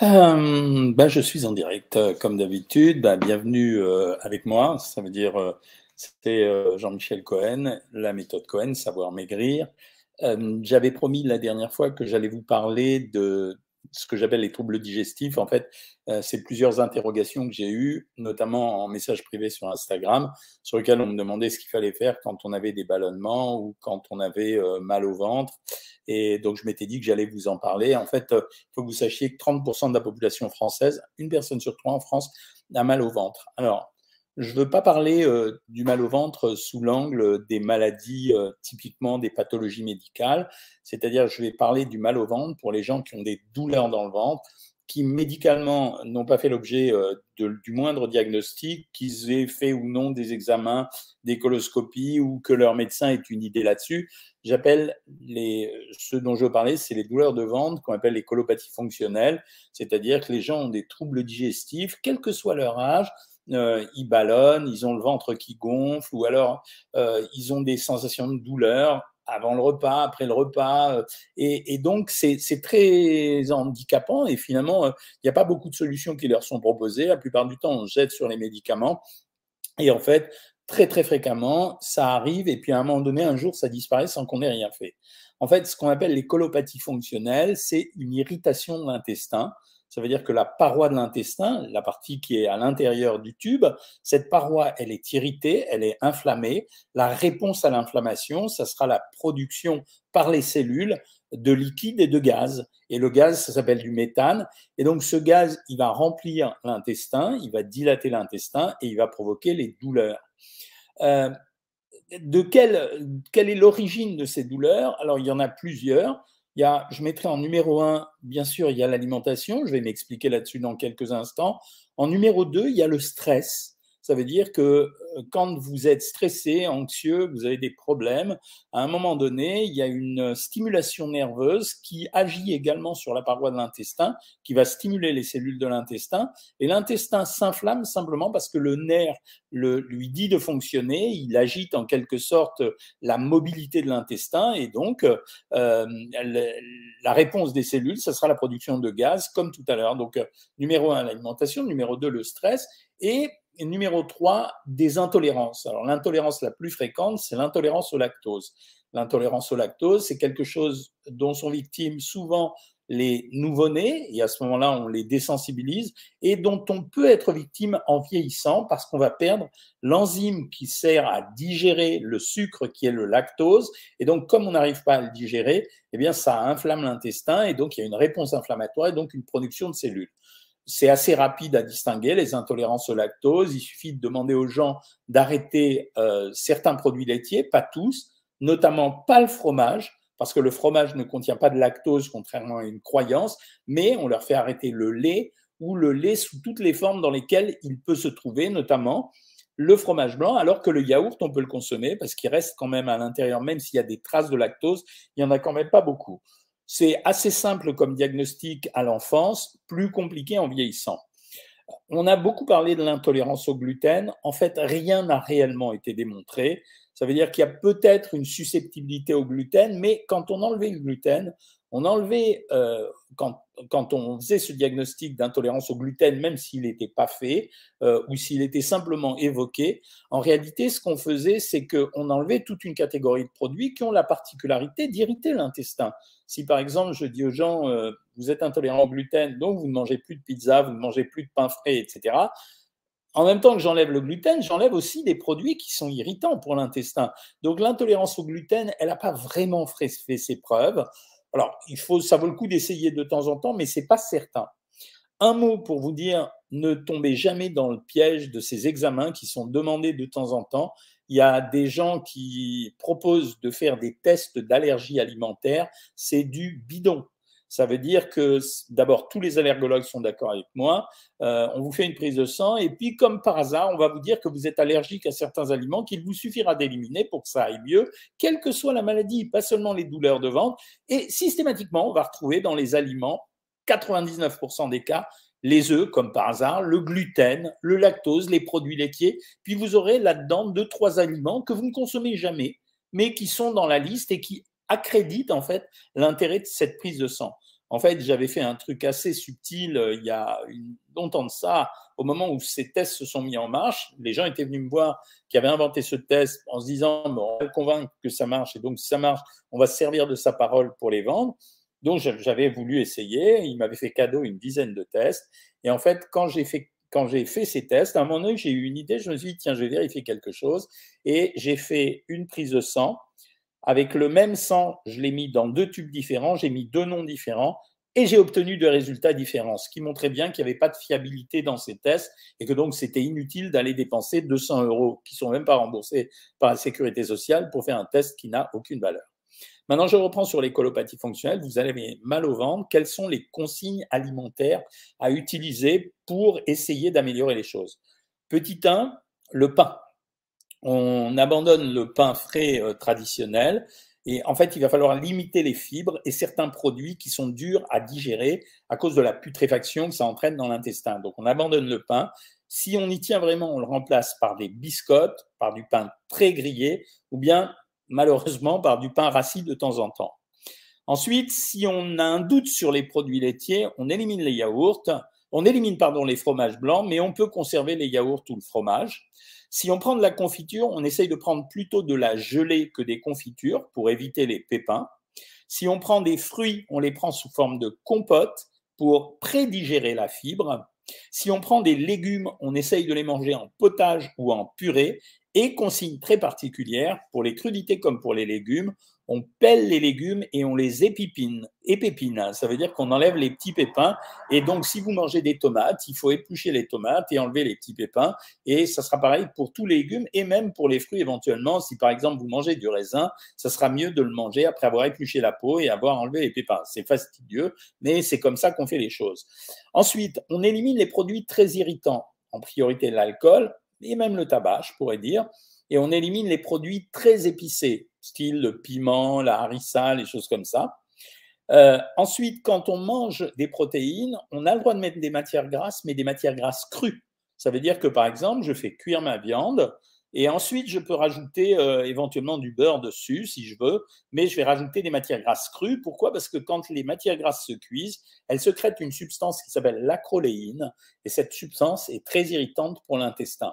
Ben, je suis en direct, euh, comme d'habitude. Ben, bienvenue euh, avec moi. Ça veut dire, c'était Jean-Michel Cohen, la méthode Cohen, savoir maigrir. J'avais promis la dernière fois que j'allais vous parler de ce que j'appelle les troubles digestifs. En fait, c'est plusieurs interrogations que j'ai eues, notamment en message privé sur Instagram, sur lesquelles on me demandait ce qu'il fallait faire quand on avait des ballonnements ou quand on avait mal au ventre. Et donc, je m'étais dit que j'allais vous en parler. En fait, euh, il faut que vous sachiez que 30% de la population française, une personne sur trois en France, a mal au ventre. Alors, je ne veux pas parler euh, du mal au ventre sous l'angle des maladies, euh, typiquement des pathologies médicales, c'est-à-dire je vais parler du mal au ventre pour les gens qui ont des douleurs dans le ventre, qui médicalement n'ont pas fait l'objet euh, du moindre diagnostic, qu'ils aient fait ou non des examens, des coloscopies ou que leur médecin ait une idée là-dessus. J'appelle les, ceux dont je parler, c'est les douleurs de ventre qu'on appelle les colopathies fonctionnelles, c'est-à-dire que les gens ont des troubles digestifs, quel que soit leur âge, euh, ils ballonnent, ils ont le ventre qui gonfle, ou alors euh, ils ont des sensations de douleur avant le repas, après le repas. Euh, et, donc, c'est très handicapant. Et finalement, euh, il n'y a pas beaucoup de solutions qui leur sont proposées. La plupart du temps, on jette sur les médicaments. Et en fait, très, très fréquemment, ça arrive. Et puis, à un moment donné, un jour, ça disparaît sans qu'on ait rien fait. En fait, ce qu'on appelle les colopathies fonctionnelles, c'est une irritation de l'intestin ça veut dire que la paroi de l'intestin, la partie qui est à l'intérieur du tube, cette paroi, elle est irritée, elle est inflammée. La réponse à l'inflammation, ça sera la production par les cellules de liquide et de gaz. Et le gaz, ça s'appelle du méthane. Et donc ce gaz, il va remplir l'intestin, il va dilater l'intestin et il va provoquer les douleurs. Euh, de quelle, quelle est l'origine de ces douleurs? Alors il y en a plusieurs. Il y a, je mettrai en numéro un, bien sûr, il y a l'alimentation. Je vais m'expliquer là-dessus dans quelques instants. En numéro deux, il y a le stress. Ça veut dire que euh, quand vous êtes stressé, anxieux, vous avez des problèmes, à un moment donné, il y a une stimulation nerveuse qui agit également sur la paroi de l'intestin, qui va stimuler les cellules de l'intestin. Et l'intestin s'inflamme simplement parce que le nerf le, lui dit de fonctionner, il agite en quelque sorte la mobilité de l'intestin et donc euh, la réponse des cellules, ce sera la production de gaz comme tout à l'heure. Donc numéro un, l'alimentation, numéro deux, le stress et et numéro 3, des intolérances. Alors l'intolérance la plus fréquente, c'est l'intolérance au lactose. L'intolérance au lactose, c'est quelque chose dont sont victimes souvent les nouveau-nés, et à ce moment-là, on les désensibilise, et dont on peut être victime en vieillissant parce qu'on va perdre l'enzyme qui sert à digérer le sucre qui est le lactose. Et donc, comme on n'arrive pas à le digérer, eh bien, ça inflamme l'intestin, et donc il y a une réponse inflammatoire et donc une production de cellules c'est assez rapide à distinguer les intolérances au lactose. Il suffit de demander aux gens d'arrêter euh, certains produits laitiers, pas tous, notamment pas le fromage, parce que le fromage ne contient pas de lactose, contrairement à une croyance, mais on leur fait arrêter le lait ou le lait sous toutes les formes dans lesquelles il peut se trouver, notamment le fromage blanc, alors que le yaourt, on peut le consommer parce qu'il reste quand même à l'intérieur, même s'il y a des traces de lactose, il n'y en a quand même pas beaucoup. C'est assez simple comme diagnostic à l'enfance, plus compliqué en vieillissant. On a beaucoup parlé de l'intolérance au gluten. En fait, rien n'a réellement été démontré. Ça veut dire qu'il y a peut-être une susceptibilité au gluten, mais quand on enlevait le gluten, on enlevait, euh, quand, quand, on faisait ce diagnostic d'intolérance au gluten, même s'il n'était pas fait euh, ou s'il était simplement évoqué, en réalité, ce qu'on faisait, c'est qu'on enlevait toute une catégorie de produits qui ont la particularité d'irriter l'intestin. Si par exemple, je dis aux gens, euh, vous êtes intolérant au gluten, donc vous ne mangez plus de pizza, vous ne mangez plus de pain frais, etc. En même temps que j'enlève le gluten, j'enlève aussi des produits qui sont irritants pour l'intestin. Donc l'intolérance au gluten, elle n'a pas vraiment fait ses preuves. Alors, il faut, ça vaut le coup d'essayer de temps en temps, mais c'est pas certain. Un mot pour vous dire, ne tombez jamais dans le piège de ces examens qui sont demandés de temps en temps. Il y a des gens qui proposent de faire des tests d'allergie alimentaire. C'est du bidon. Ça veut dire que d'abord, tous les allergologues sont d'accord avec moi. Euh, on vous fait une prise de sang et puis, comme par hasard, on va vous dire que vous êtes allergique à certains aliments qu'il vous suffira d'éliminer pour que ça aille mieux, quelle que soit la maladie, pas seulement les douleurs de ventre. Et systématiquement, on va retrouver dans les aliments, 99% des cas, les œufs, comme par hasard, le gluten, le lactose, les produits laitiers. Puis vous aurez là-dedans deux, trois aliments que vous ne consommez jamais, mais qui sont dans la liste et qui accréditent en fait l'intérêt de cette prise de sang. En fait, j'avais fait un truc assez subtil euh, il y a longtemps de ça, au moment où ces tests se sont mis en marche. Les gens étaient venus me voir qui avaient inventé ce test en se disant on va convaincre que ça marche, et donc si ça marche, on va se servir de sa parole pour les vendre. Donc j'avais voulu essayer. Il m'avait fait cadeau une dizaine de tests. Et en fait, quand j'ai fait quand j'ai fait ces tests, à un moment donné, j'ai eu une idée, je me suis dit, tiens, je vais vérifier quelque chose. Et j'ai fait une prise de sang. Avec le même sang, je l'ai mis dans deux tubes différents, j'ai mis deux noms différents et j'ai obtenu des résultats différents, ce qui montrait bien qu'il n'y avait pas de fiabilité dans ces tests et que donc c'était inutile d'aller dépenser 200 euros qui sont même pas remboursés par la sécurité sociale pour faire un test qui n'a aucune valeur. Maintenant, je reprends sur les colopathies fonctionnelles. Vous avez mal au ventre. Quelles sont les consignes alimentaires à utiliser pour essayer d'améliorer les choses? Petit 1, le pain. On abandonne le pain frais euh, traditionnel et en fait, il va falloir limiter les fibres et certains produits qui sont durs à digérer à cause de la putréfaction que ça entraîne dans l'intestin. Donc, on abandonne le pain. Si on y tient vraiment, on le remplace par des biscottes, par du pain très grillé ou bien malheureusement par du pain rassis de temps en temps. Ensuite, si on a un doute sur les produits laitiers, on élimine les yaourts, on élimine pardon les fromages blancs, mais on peut conserver les yaourts ou le fromage. Si on prend de la confiture, on essaye de prendre plutôt de la gelée que des confitures pour éviter les pépins. Si on prend des fruits, on les prend sous forme de compote pour prédigérer la fibre. Si on prend des légumes, on essaye de les manger en potage ou en purée et consigne très particulière, pour les crudités comme pour les légumes, on pèle les légumes et on les épipine. Épépine, ça veut dire qu'on enlève les petits pépins. Et donc, si vous mangez des tomates, il faut éplucher les tomates et enlever les petits pépins. Et ça sera pareil pour tous les légumes et même pour les fruits éventuellement. Si par exemple vous mangez du raisin, ça sera mieux de le manger après avoir épluché la peau et avoir enlevé les pépins. C'est fastidieux, mais c'est comme ça qu'on fait les choses. Ensuite, on élimine les produits très irritants. En priorité l'alcool, et même le tabac, je pourrais dire. Et on élimine les produits très épicés, style le piment, la harissa, les choses comme ça. Euh, ensuite, quand on mange des protéines, on a le droit de mettre des matières grasses, mais des matières grasses crues. Ça veut dire que, par exemple, je fais cuire ma viande et ensuite je peux rajouter euh, éventuellement du beurre dessus si je veux, mais je vais rajouter des matières grasses crues. Pourquoi? Parce que quand les matières grasses se cuisent, elles secrètent une substance qui s'appelle l'acroléine et cette substance est très irritante pour l'intestin.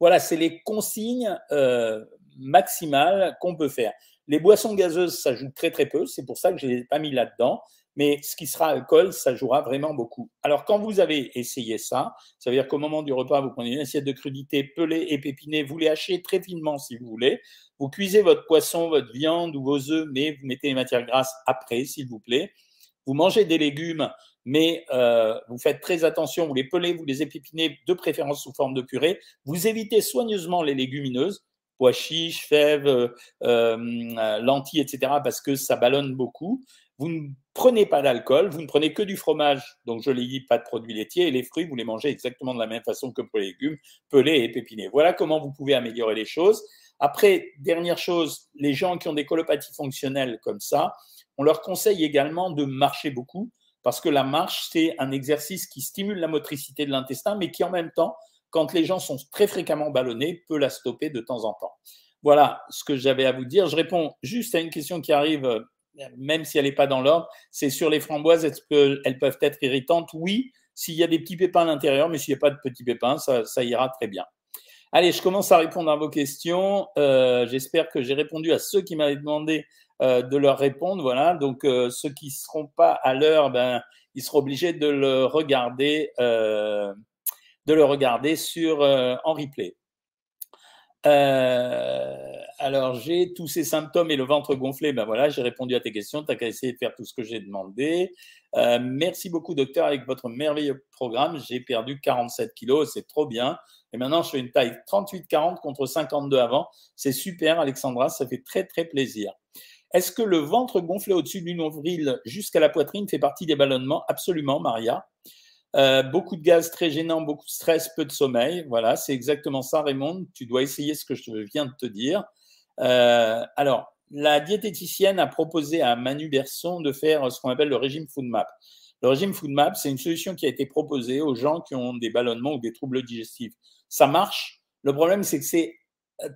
Voilà, c'est les consignes euh, maximales qu'on peut faire. Les boissons gazeuses, ça joue très très peu, c'est pour ça que je ne l'ai pas mis là-dedans. Mais ce qui sera alcool, ça jouera vraiment beaucoup. Alors, quand vous avez essayé ça, ça veut dire qu'au moment du repas, vous prenez une assiette de crudité pelée et pépinée, vous les hachez très finement si vous voulez. Vous cuisez votre poisson, votre viande ou vos œufs, mais vous mettez les matières grasses après, s'il vous plaît. Vous mangez des légumes mais euh, vous faites très attention, vous les pelez, vous les épipinez, de préférence sous forme de purée. Vous évitez soigneusement les légumineuses, pois chiches, fèves, euh, euh, lentilles, etc., parce que ça ballonne beaucoup. Vous ne prenez pas d'alcool, vous ne prenez que du fromage, donc je l'ai dit, pas de produits laitiers, et les fruits, vous les mangez exactement de la même façon que pour les légumes, pelés et épépinés. Voilà comment vous pouvez améliorer les choses. Après, dernière chose, les gens qui ont des colopathies fonctionnelles comme ça, on leur conseille également de marcher beaucoup parce que la marche, c'est un exercice qui stimule la motricité de l'intestin, mais qui en même temps, quand les gens sont très fréquemment ballonnés, peut la stopper de temps en temps. Voilà ce que j'avais à vous dire. Je réponds juste à une question qui arrive, euh, même si elle n'est pas dans l'ordre. C'est sur les framboises, est-ce qu'elles peuvent être irritantes? Oui, s'il y a des petits pépins à l'intérieur, mais s'il n'y a pas de petits pépins, ça, ira très bien. Allez, je commence à répondre à vos questions. Euh, j'espère que j'ai répondu à ceux qui m'avaient demandé euh, de leur répondre. Voilà, donc ceux qui ne seront pas à l'heure, ben, ils seront obligés de le regarder, de le regarder sur, en replay. alors, j'ai tous ces symptômes et le ventre gonflé. Ben voilà, j'ai répondu à tes questions. Tu n'as qu'à essayer de faire tout ce que j'ai demandé. merci beaucoup, docteur, avec votre merveilleux programme. J'ai perdu 47 kilos, c'est trop bien. Et maintenant, je fais une taille 38-40 contre 52 avant. C'est super, Alexandra, ça fait très, très plaisir. Est-ce que le ventre gonflé au-dessus du nombril jusqu'à la poitrine fait partie des ballonnements? Absolument, Maria. Euh, beaucoup de gaz très gênant, beaucoup de stress, peu de sommeil. Voilà, c'est exactement ça, Raymond. Tu dois essayer ce que je viens de te dire. Euh, alors, la diététicienne a proposé à Manu Berson de faire ce qu'on appelle le régime FoodMap. Le régime FoodMap, c'est une solution qui a été proposée aux gens qui ont des ballonnements ou des troubles digestifs. Ça marche. Le problème, c'est que c'est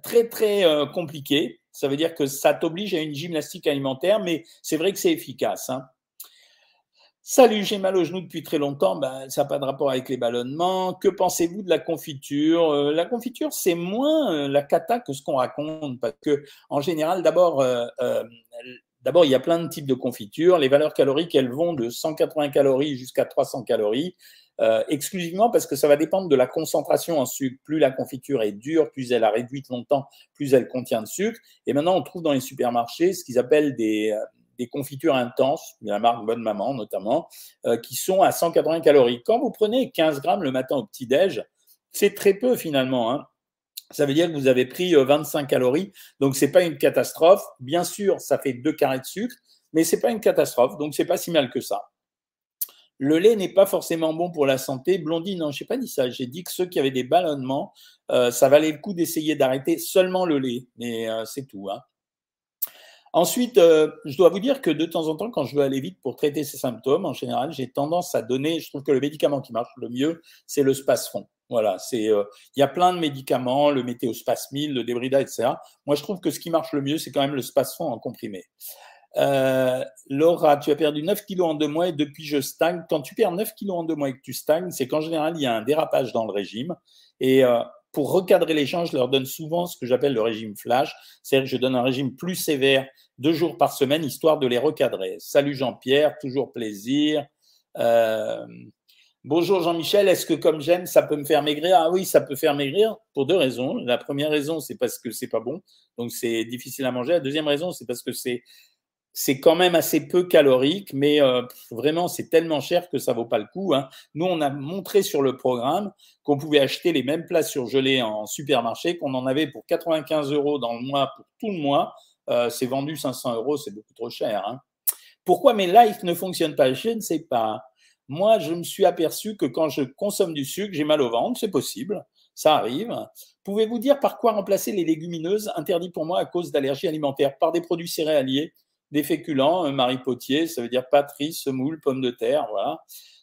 très, très euh, compliqué. Ça veut dire que ça t'oblige à une gymnastique alimentaire, mais c'est vrai que c'est efficace. Hein. Salut, j'ai mal au genou depuis très longtemps. Ben, ça n'a pas de rapport avec les ballonnements. Que pensez-vous de la confiture? Euh, La confiture, c'est moins euh, la cata que ce qu'on raconte, parce que en général, d'abord, euh, d'abord, il y a plein de types de confitures. Les valeurs caloriques, elles vont de 180 calories jusqu'à 300 calories. exclusivement parce que ça va dépendre de la concentration en sucre. Plus la confiture est dure, plus elle a réduit longtemps, plus elle contient de sucre. Et maintenant, on trouve dans les supermarchés ce qu'ils appellent des, des confitures intenses, de la marque Bonne Maman notamment, euh, qui sont à 180 calories. Quand vous prenez 15 grammes le matin au petit-déj, c'est très peu finalement. Hein. Ça veut dire que vous avez pris 25 euh, calories, donc c'est pas une catastrophe. Bien sûr, ça fait deux carrés de sucre, mais c'est pas une catastrophe, donc c'est pas si mal que ça. Le lait n'est pas forcément bon pour la santé. Blondie, non, je n'ai pas dit ça. J'ai dit que ceux qui avaient des ballonnements, euh, ça valait le coup d'essayer d'arrêter seulement le lait. Mais c'est tout. Hein. Ensuite, euh, je dois vous dire que de temps en temps, quand je veux aller vite pour traiter ces symptômes, en général, j'ai tendance à donner, je trouve que le médicament qui marche le mieux, c'est le spasfon. Voilà, c'est, euh, il y a plein de médicaments, le météospasmil, le débrida, etc. Moi, je trouve que ce qui marche le mieux, c'est quand même le spasfon en comprimé. Euh, Laura, tu as perdu 9 kilos en deux mois et depuis je stagne. Quand tu perds 9 kilos en deux mois et que tu stagnes, c'est qu'en général, il y a un dérapage dans le régime. Et pour recadrer les gens, je leur donne souvent ce que j'appelle le régime flash. C'est-à-dire que je donne un régime plus sévère deux jours par semaine, histoire de les recadrer. Salut Jean-Pierre, toujours plaisir. Euh, bonjour Jean-Michel, est-ce que comme j'aime, ça peut me faire maigrir? Ah oui, ça peut faire maigrir pour deux raisons. La première raison, c'est parce que c'est pas bon, donc c'est difficile à manger. La deuxième raison, c'est parce que c'est c'est quand même assez peu calorique, mais euh, vraiment, c'est tellement cher que ça vaut pas le coup. Hein. Nous, on a montré sur le programme qu'on pouvait acheter les mêmes plats surgelés en supermarché, qu'on en avait pour 95 euros dans le mois pour tout le mois, euh, c'est vendu 500 euros, c'est beaucoup trop cher. Hein. Pourquoi mes lives ne fonctionnent pas? Je ne sais pas. Moi, je me suis aperçu que quand je consomme du sucre, j'ai mal au ventre, c'est possible, ça arrive. Pouvez-vous dire par quoi remplacer les légumineuses interdits pour moi à cause d'allergies alimentaires? Par des produits céréaliers, des féculents, un maripotier, ça veut dire patrie, semoule, pommes de terre, voilà.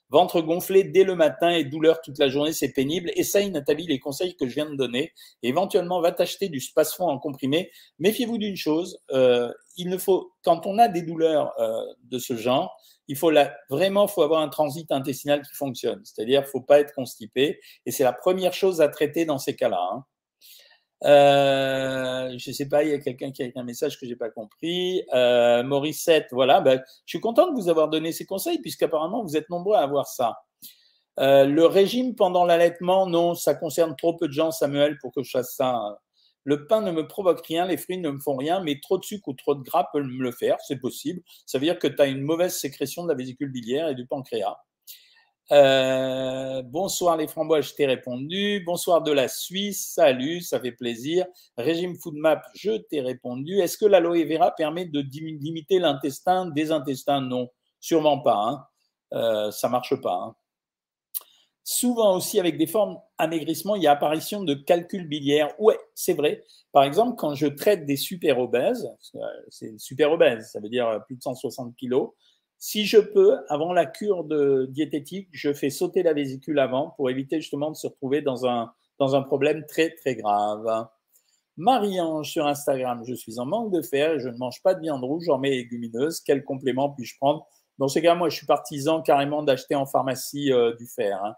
Ventre gonflé dès le matin et douleur toute la journée, c'est pénible. Essaye, Nathalie, les conseils que je viens de donner. Éventuellement, va t'acheter du spasfon en comprimé. Méfiez-vous d'une chose, euh, il ne faut, quand on a des douleurs euh, de ce genre, il faut vraiment faut avoir un transit intestinal qui fonctionne. C'est-à-dire, faut pas être constipé. Et c'est la première chose à traiter dans ces cas-là. Hein. Euh, je sais pas, il y a quelqu'un qui a un message que j'ai pas compris. Euh, Morissette, voilà. Ben, je suis content de vous avoir donné ces conseils puisqu'apparemment vous êtes nombreux à avoir ça. Euh, le régime pendant l'allaitement, non, ça concerne trop peu de gens, Samuel, pour que je fasse ça. Le pain ne me provoque rien, les fruits ne me font rien, mais trop de sucre ou trop de gras peuvent me le faire, c'est possible. Ça veut dire que tu as une mauvaise sécrétion de la vésicule biliaire et du pancréas. Euh, bonsoir les framboises, je t'ai répondu. Bonsoir de la Suisse, salut, ça fait plaisir. Régime Food Map, je t'ai répondu. Est-ce que l'aloe vera permet de limiter l'intestin des intestins? Non, sûrement pas. Hein. Euh, ça marche pas. Hein. Souvent aussi avec des formes amaigrissement, il y a apparition de calcul biliaire. Ouais, c'est vrai. Par exemple, quand je traite des super obèses, euh, c'est super obèse, ça veut dire plus de 160 kilos, si je peux, avant la cure de diététique, je fais sauter la vésicule avant pour éviter justement de se retrouver dans un, dans un problème très très grave. Marie-Ange sur Instagram, je suis en manque de fer et je ne mange pas de viande rouge, j'en mets légumineuse. Quel complément puis-je prendre? Dans ce cas, moi, je suis partisan carrément d'acheter en pharmacie euh, du fer. Hein.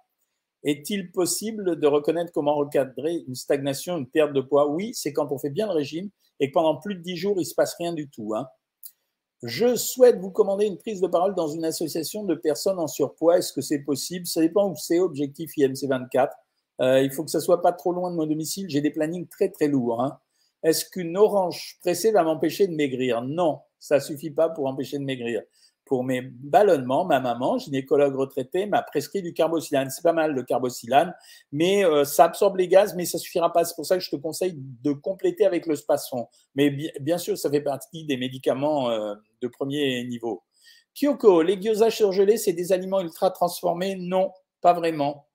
Est-il possible de reconnaître comment recadrer une stagnation, une perte de poids? Oui, c'est quand on fait bien le régime et que pendant plus de 10 jours, il ne se passe rien du tout. Hein. Je souhaite vous commander une prise de parole dans une association de personnes en surpoids. Est-ce que c'est possible? Ça dépend où c'est, objectif IMC 24. Euh, il faut que ça soit pas trop loin de mon domicile. J'ai des plannings très très lourds. Hein. Est-ce qu'une orange pressée va m'empêcher de maigrir? Non, ça suffit pas pour empêcher de maigrir pour mes ballonnements, ma maman, gynécologue retraitée, m'a prescrit du carbosilane. C'est pas mal le carbosilane, mais euh, ça absorbe les gaz, mais ça suffira pas. C'est pour ça que je te conseille de compléter avec le spasfon. Mais bien sûr, ça fait partie des médicaments euh, de premier niveau. Kyoko, les gyoza surgelés, c'est des aliments ultra transformés? Non, pas vraiment.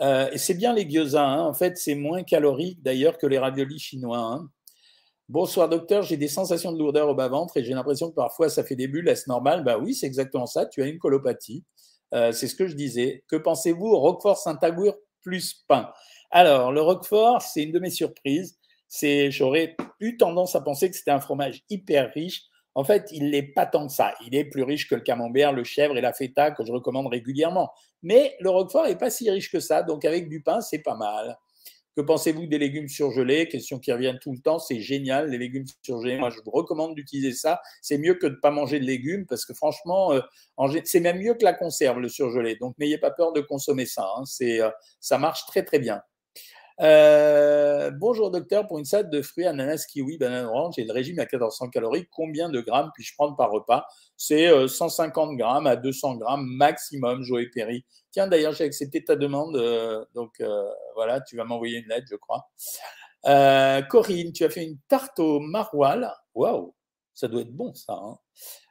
Euh, et c'est bien les gyoza. Hein. En fait, c'est moins calorique d'ailleurs que les raviolis chinois. Hein. Bonsoir docteur, j'ai des sensations de lourdeur au bas-ventre et j'ai l'impression que parfois ça fait des bulles, est-ce normal? Bah oui, c'est exactement ça, tu as une colopathie. Euh, c'est ce que je disais. Que pensez-vous Roquefort Saint-Agour plus pain Alors, le Roquefort, c'est une de mes surprises. C'est, j'aurais eu tendance à penser que c'était un fromage hyper riche En fait, il n'est pas tant que ça. Il est plus riche que le camembert, le chèvre et la feta que je recommande régulièrement. Mais le roquefort n'est pas si riche que ça. Donc avec du pain, c'est pas mal. Que pensez-vous des légumes surgelés? Question qui revient tout le temps, c'est génial, les légumes surgelés. Moi, je vous recommande d'utiliser ça. C'est mieux que de ne pas manger de légumes parce que franchement, euh, c'est même mieux que la conserve, le surgelé. Donc, n'ayez pas peur de consommer ça. Hein. Euh, ça marche très, très bien. Euh, bonjour docteur, pour une salade de fruits, ananas, kiwi, banane orange et le régime à 1400 calories, combien de grammes puis-je prendre par repas? C'est 150 grammes à 200 grammes maximum, Joël Perry. Tiens, d'ailleurs, j'ai accepté ta demande, euh, donc euh, voilà, tu vas m'envoyer une lettre, je crois. Euh, Corinne, tu as fait une tarte au maroilles. Waouh, ça doit être bon, ça.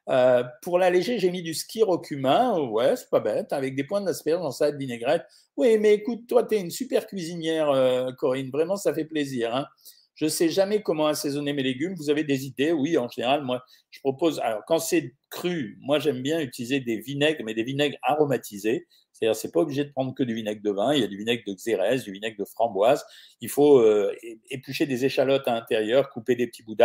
Hein. pour l'alléger, j'ai mis du ski au cumin. Ouais, c'est pas bête. Avec des points d'asperges en salade vinaigrette. Oui, mais écoute, toi, tu es une super cuisinière, Corinne. Vraiment, ça fait plaisir. Hein. Je ne sais jamais comment assaisonner mes légumes. Vous avez des idées? Oui, en général, moi, je propose. Alors, quand c'est cru, moi, j'aime bien utiliser des vinaigres, mais des vinaigres aromatisés. C'est-à-dire, c'est pas obligé de prendre que du vinaigre de vin. Il y a du vinaigre de xérès, du vinaigre de framboise. Il faut euh, éplucher des échalotes à l'intérieur, couper des petits bouts.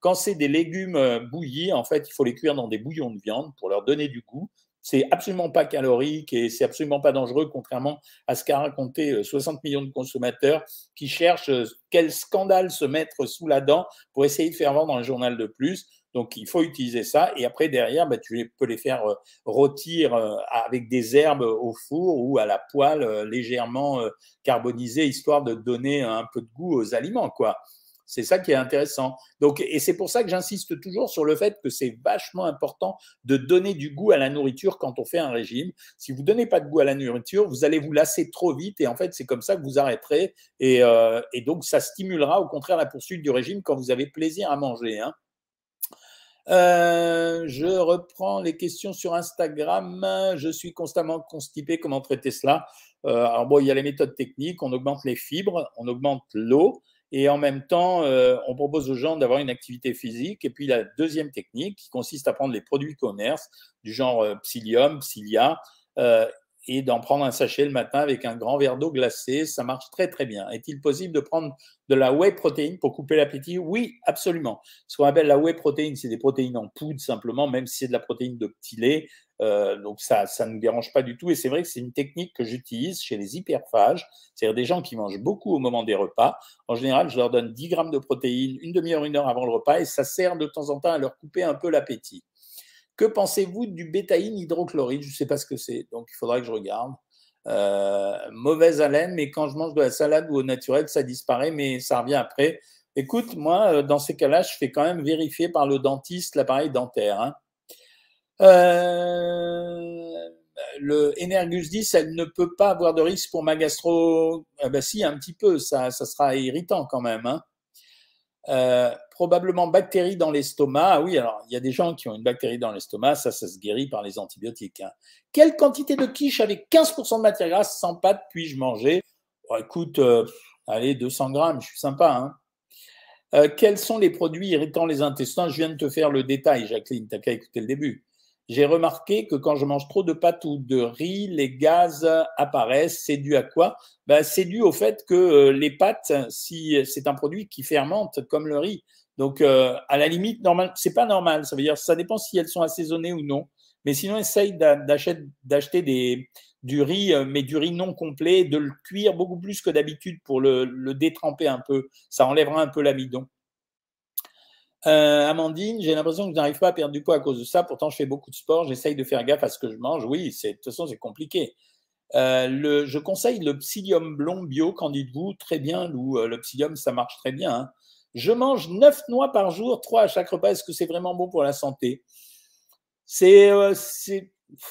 Quand c'est des légumes euh, bouillis, en fait, il faut les cuire dans des bouillons de viande pour leur donner du goût. C'est absolument pas calorique et c'est absolument pas dangereux, contrairement à ce qu'a raconté 60 euh, millions de consommateurs qui cherchent quel scandale se mettre sous la dent pour essayer de faire vendre le journal de plus. Donc, il faut utiliser ça. Et après, derrière, bah, tu peux les faire euh, rôtir euh, avec des herbes au four ou à la poêle euh, légèrement carbonisées, histoire de donner un peu de goût aux aliments, quoi. C'est ça qui est intéressant. Donc, et c'est pour ça que j'insiste toujours sur le fait que c'est vachement important de donner du goût à la nourriture quand on fait un régime. Si vous ne donnez pas de goût à la nourriture, vous allez vous lasser trop vite et en fait, c'est comme ça que vous arrêterez. Et, et, donc, ça stimulera au contraire la poursuite du régime quand vous avez plaisir à manger. Hein. Euh, je reprends les questions sur Instagram. Je suis constamment constipé. Comment traiter cela? Euh, Alors bon, il y a les méthodes techniques. On augmente les fibres, on augmente l'eau, et en même temps, euh, on propose aux gens d'avoir une activité physique. Et puis la deuxième technique, qui consiste à prendre les produits commerce du genre psyllium, psyllia, et d'en prendre un sachet le matin avec un grand verre d'eau glacée. Ça marche très très bien. Est-il possible de prendre de la whey protéine pour couper l'appétit? Oui, absolument. Ce qu'on appelle la whey protéine, c'est des protéines en poudre simplement, même si c'est de la protéine de petit lait. Euh, donc ça, ça ne dérange pas du tout. Et c'est vrai que c'est une technique que j'utilise chez les hyperphages, c'est-à-dire des gens qui mangent beaucoup au moment des repas. En général, je leur donne 10 grammes de protéines une demi-heure, une heure avant le repas, et ça sert de temps en temps à leur couper un peu l'appétit. Que pensez-vous du bétaïne hydrochloride? Je ne sais pas ce que c'est, donc il faudra que je regarde. Euh, mauvaise haleine, mais quand je mange de la salade ou au naturel, ça disparaît, mais ça revient après. Écoute, moi, euh, dans ces cas-là, je fais quand même vérifier par le dentiste l'appareil dentaire. Hein. Euh, le Energus 10, elle ne peut pas avoir de risque pour ma gastro. Ah ben si, un petit peu, ça, ça sera irritant quand même. Hein. Probablement bactéries dans l'estomac. Ah oui, alors il y a des gens qui ont une bactérie dans l'estomac, ça, ça se guérit par les antibiotiques. Hein. Quelle quantité de quiche avec 15% de matière grasse sans pâte puis-je manger? Écoute, euh, allez, 200 grammes, je suis sympa. Hein. Euh, quels sont les produits irritant les intestins? Je viens de te faire le détail, Jacqueline, t'as qu'à écouter le début. J'ai remarqué que quand je mange trop de pâtes ou de riz, les gaz apparaissent. C'est dû à quoi? Ben, C'est dû au fait que euh, les pâtes, si c'est un produit qui fermente comme le riz, donc euh, à la limite, normal, c'est pas normal. Ça veut dire, ça dépend si elles sont assaisonnées ou non. Mais sinon, essaye d'acheter du riz, euh, mais du riz non complet, de le cuire beaucoup plus que d'habitude pour le, détremper un peu. Ça enlèvera un peu l'amidon. Euh, Amandine, j'ai l'impression que je n'arrive pas à perdre du poids à cause de ça. Pourtant, je fais beaucoup de sport, j'essaye de faire gaffe à ce que je mange. Oui, de toute façon, c'est compliqué. Je conseille le psyllium blond bio, qu'en dites-vous Très bien, Lou. Le psyllium, ça marche très bien. Hein. Je mange 9 noix par jour, 3 à chaque repas. Est-ce que c'est vraiment bon pour la santé? C'est.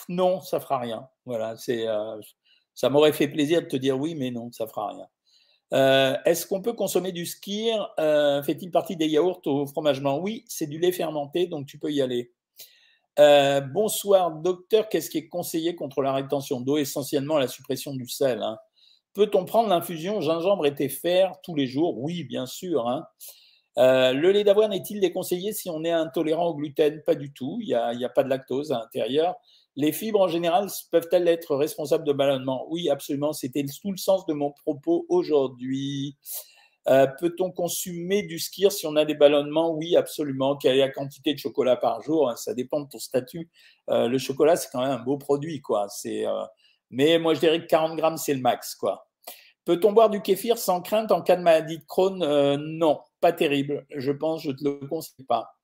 non, ça fera rien. Voilà, c'est. ça m'aurait fait plaisir de te dire oui, mais non, ça fera rien. Euh, est-ce qu'on peut consommer du skir euh, Fait-il partie des yaourts au fromage Oui, c'est du lait fermenté, donc tu peux y aller. Euh, bonsoir, docteur. Qu'est-ce qui est conseillé contre la rétention d'eau? Essentiellement la suppression du sel. Hein. Peut-on prendre l'infusion gingembre et thé fer tous les jours? Oui, bien sûr. Hein. le lait d'avoine est-il déconseillé si on est intolérant au gluten? Pas du tout. Il n'y a, pas de lactose à l'intérieur. Les fibres en général peuvent-elles être responsables de ballonnement? Oui, absolument. C'était tout le sens de mon propos aujourd'hui. Euh, peut-on consommer du skir si on a des ballonnements? Oui, absolument. Quelle est la quantité de chocolat par jour? Ça dépend de ton statut. Euh, le chocolat, c'est quand même un beau produit, quoi. C'est, mais moi, je dirais que 40 grammes, c'est le max, quoi. Peut-on boire du kéfir sans crainte en cas de maladie de Crohn? Non, pas terrible. Je pense, je te le conseille pas.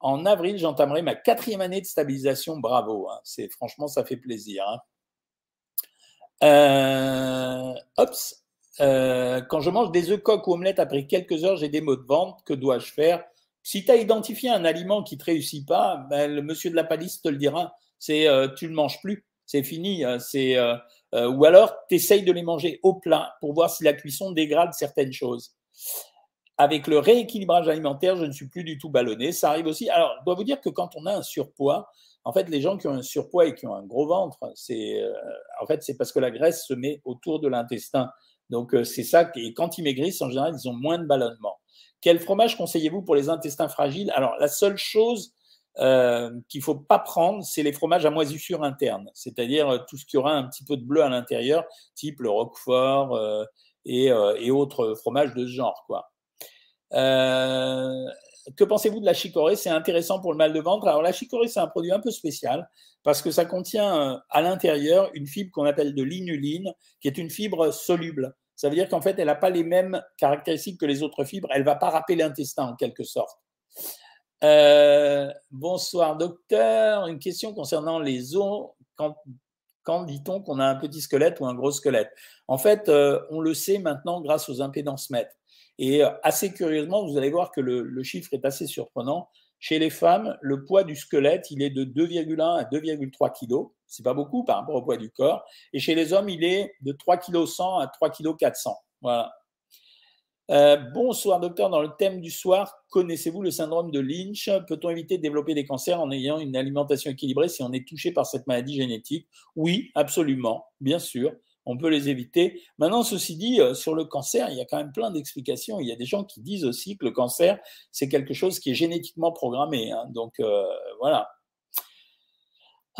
En avril, j'entamerai ma quatrième année de stabilisation. Bravo. Hein. C'est franchement, ça fait plaisir. Hein. Euh, euh, quand je mange des œufs coques ou omelettes après quelques heures, j'ai des maux de ventre. Que dois-je faire? Si tu as identifié un aliment qui ne te réussit pas, ben, le monsieur de la palisse te le dira. C'est euh, tu ne le manges plus. C'est fini. Hein. C'est ou alors tu essayes de les manger au plat pour voir si la cuisson dégrade certaines choses avec le rééquilibrage alimentaire, je ne suis plus du tout ballonné. Ça arrive aussi. Alors, je dois vous dire que quand on a un surpoids, en fait, les gens qui ont un surpoids et qui ont un gros ventre, c'est euh, en fait c'est parce que la graisse se met autour de l'intestin. Donc euh, c'est ça. Et quand ils maigrissent, en général, ils ont moins de ballonnement. Quel fromage conseillez-vous pour les intestins fragiles? Alors la seule chose euh, qu'il faut pas prendre, c'est les fromages à moisissure interne, c'est-à-dire euh, tout ce qui aura un petit peu de bleu à l'intérieur, type le Roquefort et, et, autres fromages de ce genre, quoi. Euh, que pensez-vous de la chicorée? C'est intéressant pour le mal de ventre. Alors la chicorée, c'est un produit un peu spécial parce que ça contient euh, à l'intérieur une fibre qu'on appelle de l'inuline, qui est une fibre soluble. Ça veut dire qu'en fait, elle n'a pas les mêmes caractéristiques que les autres fibres. Elle ne va pas râper l'intestin en quelque sorte. Euh, bonsoir docteur. Une question concernant les os. Quand, dit-on qu'on a un petit squelette ou un gros squelette? En fait, on le sait maintenant grâce aux impédances mètres. Et euh, assez curieusement, vous allez voir que le, chiffre est assez surprenant. Chez les femmes, le poids du squelette, il est de 2,1 à 2,3 kg. C'est pas beaucoup par rapport au poids du corps. Et chez les hommes, il est de 3 kg 100 à 3 kg 400. Voilà. Euh, bonsoir docteur, dans le thème du soir, connaissez-vous le syndrome de Lynch? Peut-on éviter de développer des cancers en ayant une alimentation équilibrée si on est touché par cette maladie génétique? Oui, absolument, bien sûr on peut les éviter. Maintenant, ceci dit, euh, sur le cancer, il y a quand même plein d'explications. Il y a des gens qui disent aussi que le cancer, c'est quelque chose qui est génétiquement programmé. Hein. Donc, euh, voilà.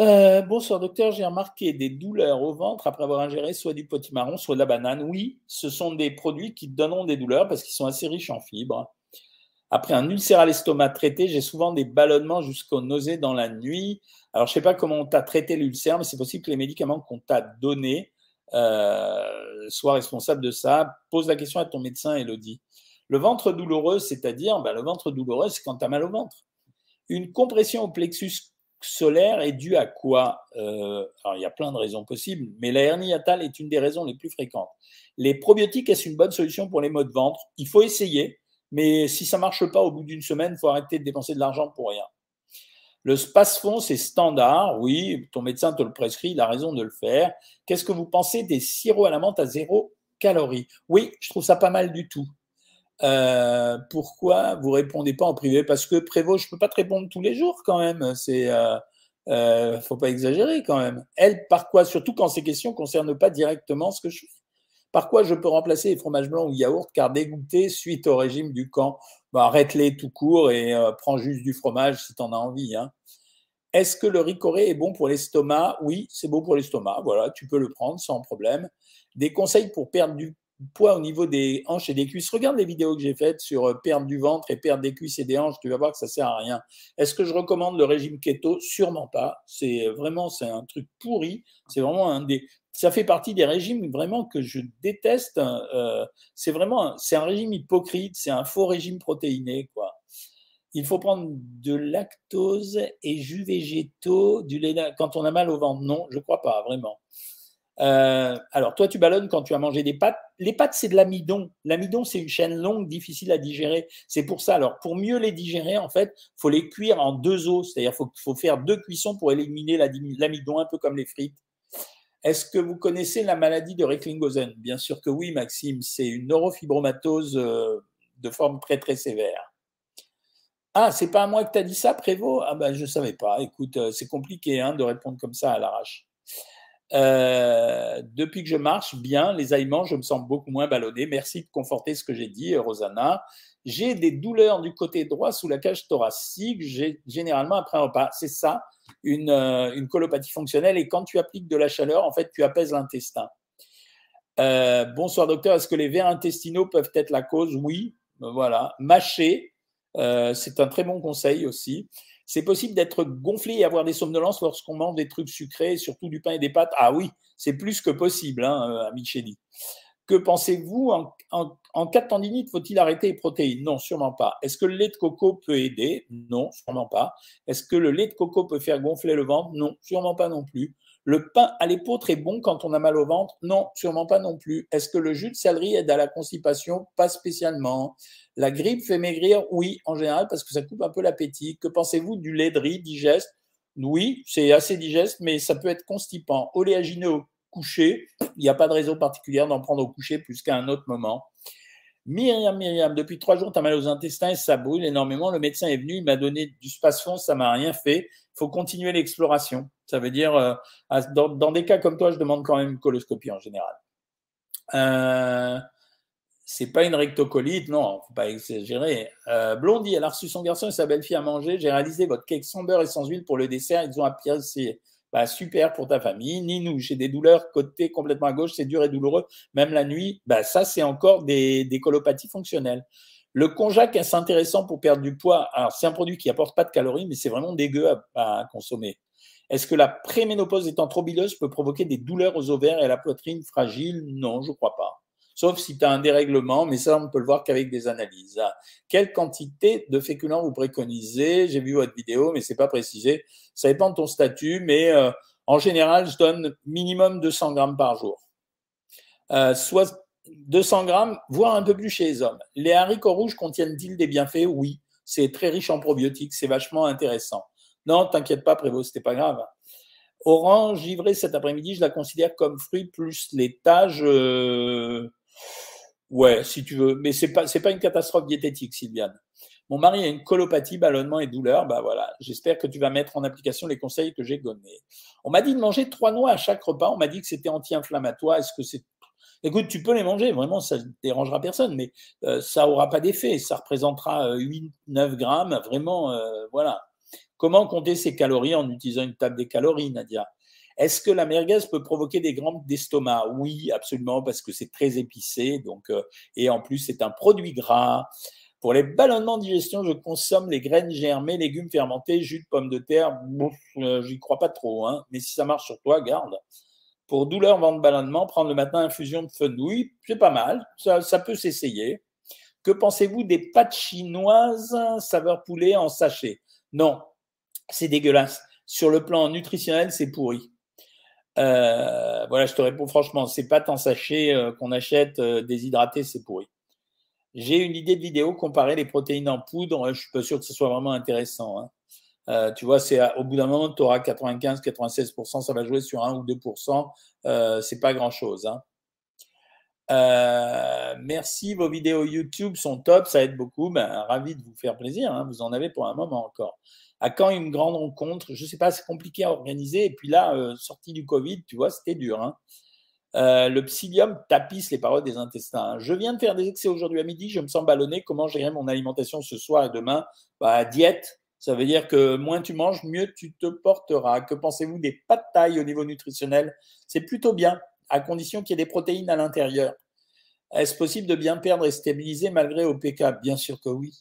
Euh, bonsoir docteur, j'ai remarqué des douleurs au ventre après avoir ingéré soit du potimarron, soit de la banane. Oui, ce sont des produits qui donneront des douleurs parce qu'ils sont assez riches en fibres. Après un ulcère à l'estomac traité, j'ai souvent des ballonnements jusqu'aux nausées dans la nuit. Alors, je ne sais pas comment on t'a traité l'ulcère, mais c'est possible que les médicaments qu'on t'a donnés euh, soit responsable de ça. Pose la question à ton médecin, Elodie. Le ventre douloureux, c'est-à-dire, ben, le ventre douloureux, c'est quand tu as mal au ventre. Une compression au plexus solaire est due à quoi euh, Alors, il y a plein de raisons possibles, mais la hernie hiatale est une des raisons les plus fréquentes. Les probiotiques, est-ce une bonne solution pour les maux de ventre? Il faut essayer, mais si ça marche pas au bout d'une semaine, il faut arrêter de dépenser de l'argent pour rien. Le space-fond, c'est standard. Oui, ton médecin te le prescrit, il a raison de le faire. Qu'est-ce que vous pensez des sirops à la menthe à zéro calorie? Oui, je trouve ça pas mal du tout. Euh, pourquoi vous répondez pas en privé? Parce que Prévost, je peux pas te répondre tous les jours quand même. C'est euh, euh, faut pas exagérer quand même. Elle, par quoi? Surtout quand ces questions concernent pas directement ce que je fais. Par quoi je peux remplacer les fromages blancs ou yaourt car dégoûté suite au régime du camp bah, Arrête-les tout court et euh, prends juste du fromage si tu en as envie. Hein. Est-ce que le ricoré est bon pour l'estomac? Oui, c'est bon pour l'estomac. Voilà, tu peux le prendre sans problème. Des conseils pour perdre du poids au niveau des hanches et des cuisses. Regarde les vidéos que j'ai faites sur euh, perdre du ventre et perdre des cuisses et des hanches. Tu vas voir que ça sert à rien. Est-ce que je recommande le régime keto? Sûrement pas. C'est vraiment c'est un truc pourri. C'est vraiment un des ça fait partie des régimes vraiment que je déteste. Euh, c'est vraiment, c'est un régime hypocrite, c'est un faux régime protéiné, quoi. Il faut prendre de lactose et jus végétaux, du lait quand on a mal au ventre. Non, je crois pas, vraiment. Euh, alors, toi, tu ballonnes quand tu as mangé des pâtes. Les pâtes, c'est de l'amidon. L'amidon, c'est une chaîne longue, difficile à digérer. C'est pour ça. Alors, pour mieux les digérer, en fait, faut les cuire en deux eaux. C'est-à-dire, faut, faut faire deux cuissons pour éliminer l'amidon, un peu comme les frites. Est-ce que vous connaissez la maladie de Recklinghausen? Bien sûr que oui, Maxime. C'est une neurofibromatose euh, de forme très très sévère. Ah, c'est pas à moi que tu as dit ça, Prévost? Ah ben, je ne savais pas. Écoute, euh, c'est compliqué hein, de répondre comme ça à l'arrache. Euh, depuis que je marche bien, les aliments, je me sens beaucoup moins ballonné. Merci de conforter ce que j'ai dit, Rosanna. J'ai des douleurs du côté droit sous la cage thoracique, généralement après un repas. C'est ça, une, euh, une, colopathie fonctionnelle. Et quand tu appliques de la chaleur, en fait, tu apaises l'intestin. Euh, bonsoir docteur, est-ce que les vers intestinaux peuvent être la cause? Oui, voilà. Mâcher, euh, c'est un très bon conseil aussi. C'est possible d'être gonflé et avoir des somnolences lorsqu'on mange des trucs sucrés, surtout du pain et des pâtes. Ah oui, c'est plus que possible, hein, Chély. Que pensez-vous en, cas de tendinite, faut-il arrêter les protéines? Non, sûrement pas. Est-ce que le lait de coco peut aider? Non, sûrement pas. Est-ce que le lait de coco peut faire gonfler le ventre? Non, sûrement pas non plus. Le pain à l'épeautre est bon quand on a mal au ventre? Non, sûrement pas non plus. Est-ce que le jus de céleri aide à la constipation? Pas spécialement. La grippe fait maigrir? Oui, en général, parce que ça coupe un peu l'appétit. Que pensez-vous du lait de riz digeste? Oui, c'est assez digeste, mais ça peut être constipant. Oléagineux coucher, il n'y a pas de raison particulière d'en prendre au coucher plus qu'à un autre moment. Myriam, Myriam, depuis trois jours, tu as mal aux intestins et ça brûle énormément. Le médecin est venu, il m'a donné du spasfon, ça m'a rien fait. Il faut continuer l'exploration. Ça veut dire, euh, dans, des cas comme toi, je demande quand même une coloscopie en général. Euh, c'est pas une rectocolite, non, faut pas exagérer. Euh, Blondie, elle a reçu son garçon et sa belle-fille à manger. J'ai réalisé votre cake sans beurre et sans huile pour le dessert. Ils ont apprécié. Bah, super pour ta famille. Ni nous, j'ai des douleurs côté complètement à gauche, c'est dur et douloureux. Même la nuit, bah, ça, c'est encore des, colopathies fonctionnelles. Le konjac est intéressant pour perdre du poids. Alors, c'est un produit qui apporte pas de calories, mais c'est vraiment dégueu à, consommer. Est-ce que la préménopause étant trop bileuse peut provoquer des douleurs aux ovaires et à la poitrine fragile? Non, je crois pas. Sauf si tu as un dérèglement, mais ça, on ne peut le voir qu'avec des analyses. Quelle quantité de féculents vous préconisez? J'ai vu votre vidéo, mais ce n'est pas précisé. Ça dépend de ton statut, mais euh, en général, je donne minimum 200 grammes par jour. Euh, soit 200 grammes, voire un peu plus chez les hommes. Les haricots rouges contiennent-ils des bienfaits? Oui, c'est très riche en probiotiques, c'est vachement intéressant. Non, t'inquiète pas, Prévost, c'était pas grave. Orange givrée cet après-midi, je la considère comme fruit plus laitage. Euh... Ouais, si tu veux, mais c'est pas pas une catastrophe diététique, Sylviane. Mon mari a une colopathie, ballonnement et douleur. Bah voilà, j'espère que tu vas mettre en application les conseils que j'ai donnés. On m'a dit de manger trois noix à chaque repas. On m'a dit que c'était anti-inflammatoire. Est-ce que c'est Écoute, tu peux les manger, vraiment, ça ne dérangera personne, mais euh, ça n'aura pas d'effet. Ça représentera 8-9 euh, grammes, vraiment, euh, voilà. Comment compter ses calories en utilisant une table des calories, Nadia? Est-ce que la merguez peut provoquer des grandes d'estomac? Oui, absolument, parce que c'est très épicé, donc, et en plus, c'est un produit gras. Pour les ballonnements de digestion, je consomme les graines germées, légumes fermentés, jus de pommes de terre. Bon, j'y crois pas trop, hein, mais si ça marche sur toi, garde. Pour douleur, ventre, ballonnement, prendre le matin infusion de fenouil, c'est pas mal, ça, ça peut s'essayer. Que pensez-vous des pâtes chinoises saveur poulet en sachet? Non, c'est dégueulasse. Sur le plan nutritionnel, c'est pourri. Euh, voilà, je te réponds franchement, ces pâtes en sachet euh, qu'on achète euh, déshydratées, c'est pourri. J'ai une idée de vidéo, comparer les protéines en poudre. Je suis pas sûr que ce soit vraiment intéressant. Hein. Tu vois, c'est au bout d'un moment, tu auras 95-96%, ça va jouer sur 1 ou 2%. Euh, c'est pas grand-chose. Hein. Euh, merci, vos vidéos YouTube sont top, ça aide beaucoup. Ben, ravi de vous faire plaisir. Hein, vous en avez pour un moment encore. À quand une grande rencontre? Je ne sais pas, c'est compliqué à organiser. Et puis là, euh, sortie du Covid, tu vois, c'était dur. Hein. Euh, le psyllium tapisse les parois des intestins. Je viens de faire des excès aujourd'hui à midi, je me sens ballonné. Comment gérer mon alimentation ce soir et demain? Bah, Diète, ça veut dire que moins tu manges, mieux tu te porteras. Que pensez-vous des de taille au niveau nutritionnel? C'est plutôt bien, à condition qu'il y ait des protéines à l'intérieur. Est-ce possible de bien perdre et stabiliser malgré OPK Bien sûr que oui.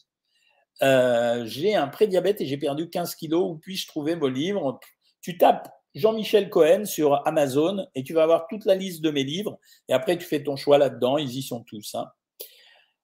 Euh, j'ai un prédiabète et j'ai perdu 15 kilos. Où puis-je trouver vos livres? Tu tapes Jean-Michel Cohen sur Amazon et tu vas avoir toute la liste de mes livres. Et après, tu fais ton choix là-dedans. Ils y sont tous. Hein.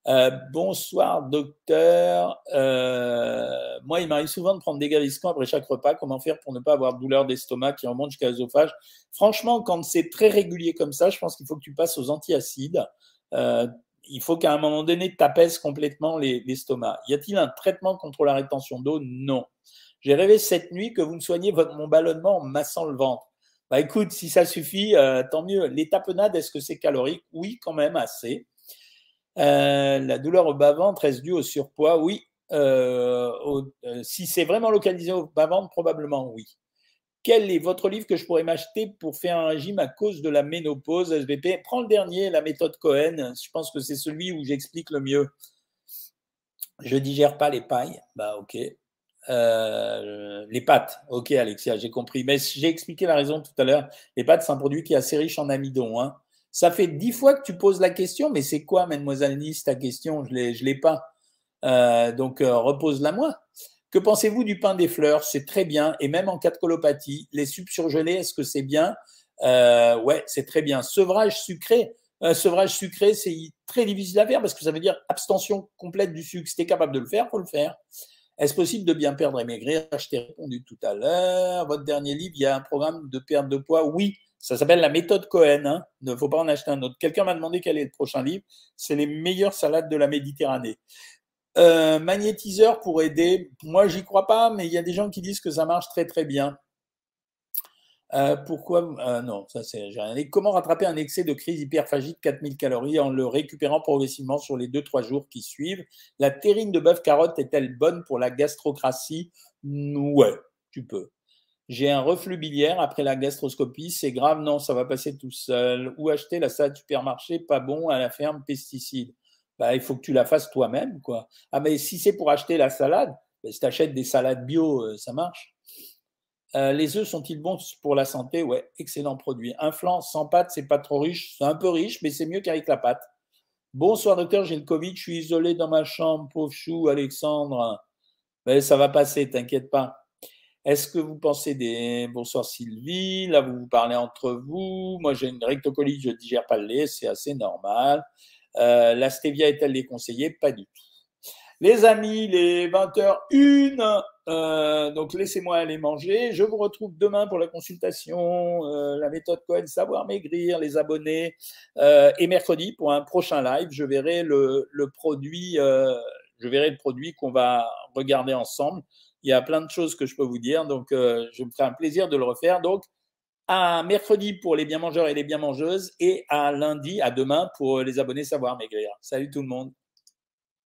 Euh, bonsoir, docteur. Euh, moi, il m'arrive souvent de prendre des gaviscons après chaque repas. Comment faire pour ne pas avoir de douleur d'estomac qui remonte jusqu'à l'œsophage? Franchement, quand c'est très régulier comme ça, je pense qu'il faut que tu passes aux antiacides. Euh, il faut qu'à un moment donné, tu apaises complètement l'estomac. y a-t-il un traitement contre la rétention d'eau? Non. J'ai rêvé cette nuit que vous me soignez mon ballonnement en massant le ventre. Bah écoute, si ça suffit, tant mieux. Les tapenades, est-ce que c'est calorique? Oui, quand même, assez. Euh, la douleur au bas-ventre est due au surpoids? Oui. Euh, euh, si c'est vraiment localisé au bas-ventre, probablement oui. Quel est votre livre que je pourrais m'acheter pour faire un régime à cause de la ménopause SVP Prends le dernier, la méthode Cohen. Je pense que c'est celui où j'explique le mieux. Je digère pas les pailles. Bah ok. les pâtes. Ok, Alexia, j'ai compris. Mais j'ai expliqué la raison tout à l'heure. Les pâtes, c'est un produit qui est assez riche en amidon. Hein Ça fait dix fois que tu poses la question, mais c'est quoi, mademoiselle Nice, ta question? Je ne l'ai pas. Euh, donc, euh, repose-la moi. Que pensez-vous du pain des fleurs? C'est très bien, et même en cas de colopathie. Les sucres surgelés, est-ce que c'est bien? Euh, Ouais, c'est très bien. Sevrage sucré, un sevrage sucré, c'est très difficile à faire parce que ça veut dire abstention complète du sucre. Si tu es capable de le faire, faut le faire. Est-ce possible de bien perdre et maigrir? Je t'ai répondu tout à l'heure. Votre dernier livre, il y a un programme de perte de poids? Oui, ça s'appelle la méthode Cohen. Hein. Il ne faut pas en acheter un autre. Quelqu'un m'a demandé quel est le prochain livre. C'est les meilleures salades de la Méditerranée. Euh, magnétiseur pour aider. Moi, j'y crois pas, mais il y a des gens qui disent que ça marche très très bien. Euh, pourquoi euh, Non, ça c'est rien. Comment rattraper un excès de crise hyperphagique 4000 calories en le récupérant progressivement sur les 2-3 jours qui suivent? La terrine de bœuf carotte est-elle bonne pour la gastrocratie? Ouais, tu peux. J'ai un reflux biliaire après la gastroscopie, c'est grave Non, ça va passer tout seul. Ou acheter la salade supermarché, pas bon, à la ferme, pesticides. Bah, il faut que tu la fasses toi-même, quoi. Ah, mais si c'est pour acheter la salade, bah, si tu achètes des salades bio, euh, ça marche. Euh, les œufs sont-ils bons pour la santé? Ouais, excellent produit. Un flan sans pâte, c'est pas trop riche. C'est un peu riche, mais c'est mieux qu'avec la pâte. Bonsoir docteur, j'ai le Covid, je suis isolé dans ma chambre, pauvre chou, Alexandre. Mais ça va passer, t'inquiète pas. Est-ce que vous pensez des. Bonsoir Sylvie, là vous vous parlez entre vous. Moi j'ai une rectocolite, je ne digère pas le lait, c'est assez normal. Euh, la stevia est-elle déconseillée Pas du tout. Les amis, les 20h01, euh, donc laissez-moi aller manger. Je vous retrouve demain pour la consultation, euh, la méthode Cohen, savoir maigrir, les abonnés. Et mercredi pour un prochain live, je verrai le, le produit, je verrai le produit qu'on va regarder ensemble. Il y a plein de choses que je peux vous dire, donc euh, je me ferai un plaisir de le refaire. Donc à mercredi pour les bien mangeurs et les bien mangeuses et à lundi, à demain pour les abonnés savoir maigrir. Salut tout le monde.